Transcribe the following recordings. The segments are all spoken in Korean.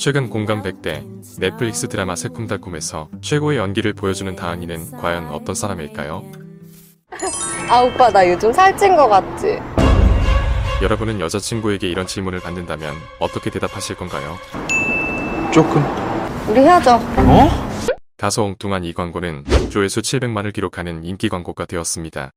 최근 공감 100대 넷플릭스 드라마 새콤달콤에서 최고의 연기를 보여주는 다은이는 과연 어떤 사람일까요? 아 오빠 나 요즘 살찐 거 같지? 여러분은 여자친구에게 이런 질문을 받는다면 어떻게 대답하실 건가요? 조금 우리 헤어져 어? 다소 엉뚱한 이 광고는 조회수 700만을 기록하는 인기 광고가 되었습니다.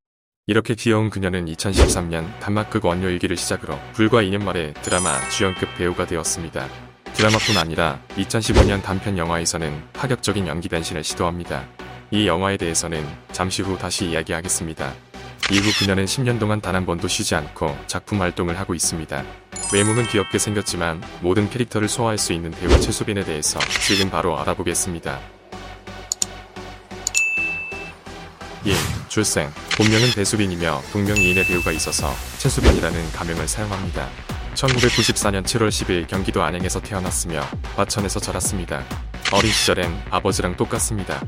이렇게 귀여운 그녀는 2013년 단막극 원료일기를 시작으로 불과 2년 만에 드라마 주연급 배우가 되었습니다. 드라마뿐 아니라 2015년 단편 영화에서는 파격적인 연기 변신을 시도합니다. 이 영화에 대해서는 잠시 후 다시 이야기하겠습니다. 이후 그녀는 10년 동안 단 한 번도 쉬지 않고 작품 활동을 하고 있습니다. 외모는 귀엽게 생겼지만 모든 캐릭터를 소화할 수 있는 배우 최수빈에 대해서 지금 바로 알아보겠습니다. 1. 출생 본명은 배수빈이며 동명이인의 배우가 있어서 최수빈이라는 가명을 사용합니다. 1994년 7월 10일 경기도 안양에서 태어났으며 과천에서 자랐습니다. 어린 시절엔 아버지랑 똑같습니다.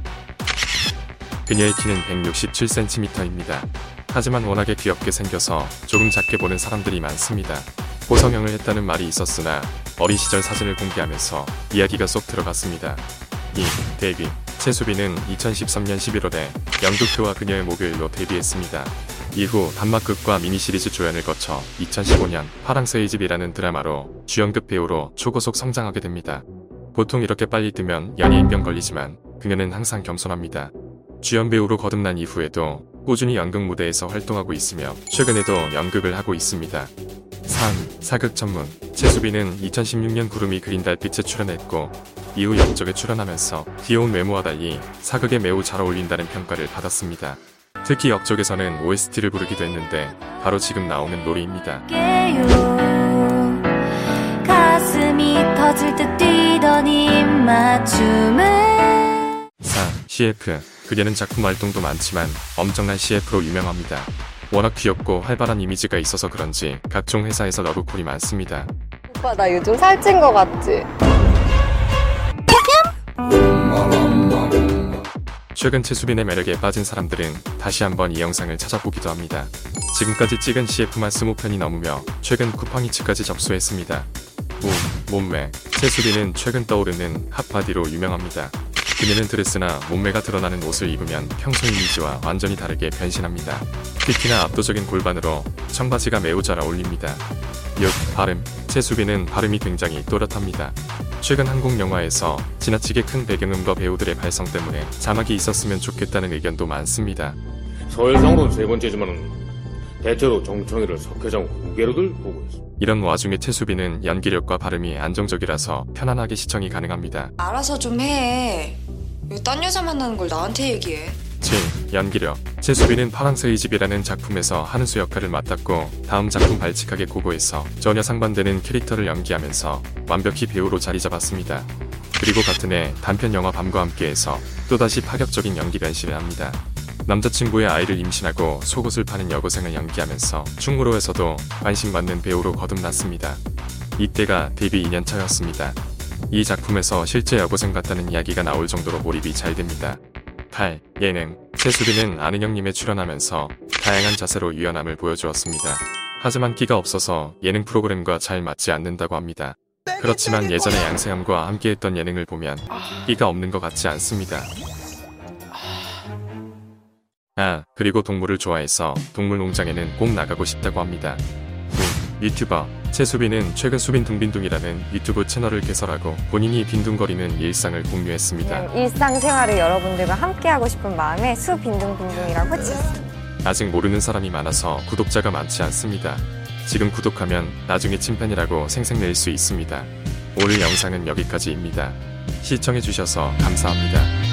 그녀의 키는 167cm입니다. 하지만 워낙에 귀엽게 생겨서 조금 작게 보는 사람들이 많습니다. 고성형을 했다는 말이 있었으나 어린 시절 사진을 공개하면서 이야기가 쏙 들어갔습니다. 2. 데뷔 최수빈은 2013년 11월에 연극표와 그녀의 목요일로 데뷔했습니다. 이후 단막극과 미니시리즈 조연을 거쳐 2015년 파랑새의 집이라는 드라마로 주연급 배우로 초고속 성장하게 됩니다. 보통 이렇게 빨리 뜨면 연예인병 걸리지만 그녀는 항상 겸손합니다. 주연 배우로 거듭난 이후에도 꾸준히 연극 무대에서 활동하고 있으며 최근에도 연극을 하고 있습니다. 3. 사극 전문 최수빈은 2016년 구름이 그린 달빛에 출연했고 이후 역적에 출연하면서 귀여운 외모와 달리 사극에 매우 잘 어울린다는 평가를 받았습니다. 특히 역적에서는 OST를 부르기도 했는데 바로 지금 나오는 노래입니다. 깨요 가슴이 터질 듯 뛰던 입맞춤을 4. CF 그녀는 작품 활동도 많지만 엄청난 CF로 유명합니다. 워낙 귀엽고 활발한 이미지가 있어서 그런지 각종 회사에서 러브콜이 많습니다. 오빠 나 요즘 살찐 거 같지? 최근 최수빈의 매력에 빠진 사람들은 다시 한번 이 영상을 찾아보기도 합니다. 지금까지 찍은 CF만 20편이 넘으며 최근 쿠팡이츠까지 접수했습니다. 우, 몸매 최수빈은 최근 떠오르는 핫바디로 유명합니다. 그녀는 드레스나 몸매가 드러나는 옷을 입으면 평소 이미지와 완전히 다르게 변신합니다. 특히나 압도적인 골반으로 청바지가 매우 잘 어울립니다. 6. 발음 최수빈은 발음이 굉장히 또렷합니다. 최근 한국 영화에서 지나치게 큰 배경음과 배우들의 발성 때문에 자막이 있었으면 좋겠다는 의견도 많습니다. 서열상으로는 세 번째지만은 대체로 정청이를 석회장 후계로들 보고 있어. 이런 와중에 최수빈은 연기력과 발음이 안정적이라서 편안하게 시청이 가능합니다. 알아서 좀 해. 왜 딴 여자 만나는 걸 나한테 얘기해? 7. 연기력 최수빈은 파랑새의 집이라는 작품에서 한은수 역할을 맡았고 다음 작품 발칙하게 고고에서 전혀 상반되는 캐릭터를 연기하면서 완벽히 배우로 자리 잡았습니다. 그리고 같은 해 단편 영화 밤과 함께해서 또다시 파격적인 연기 변신을 합니다. 남자친구의 아이를 임신하고 속옷을 파는 여고생을 연기하면서 충무로에서도 관심받는 배우로 거듭났습니다. 이때가 데뷔 2년 차였습니다. 이 작품에서 실제 여고생 같다는 이야기가 나올 정도로 몰입이 잘 됩니다. 8. 예능 최수빈은 아는 형님에 출연하면서 다양한 자세로 유연함을 보여주었습니다. 하지만 끼가 없어서 예능 프로그램과 잘 맞지 않는다고 합니다. 그렇지만 예전에 양세형과 함께했던 예능을 보면 끼가 없는 것 같지 않습니다. 아, 그리고 동물을 좋아해서 동물농장에는 꼭 나가고 싶다고 합니다. 9. 유튜버 최수빈은 최근 수빈 둥빈둥이라는 유튜브 채널을 개설하고 본인이 빈둥거리는 일상을 공유했습니다. 일상생활을 여러분들과 함께하고 싶은 마음에 수빈둥빈둥이라고 지었어요 아직 모르는 사람이 많아서 구독자가 많지 않습니다. 지금 구독하면 나중에 찐팬이라고 생색낼 수 있습니다. 오늘 영상은 여기까지입니다. 시청해주셔서 감사합니다.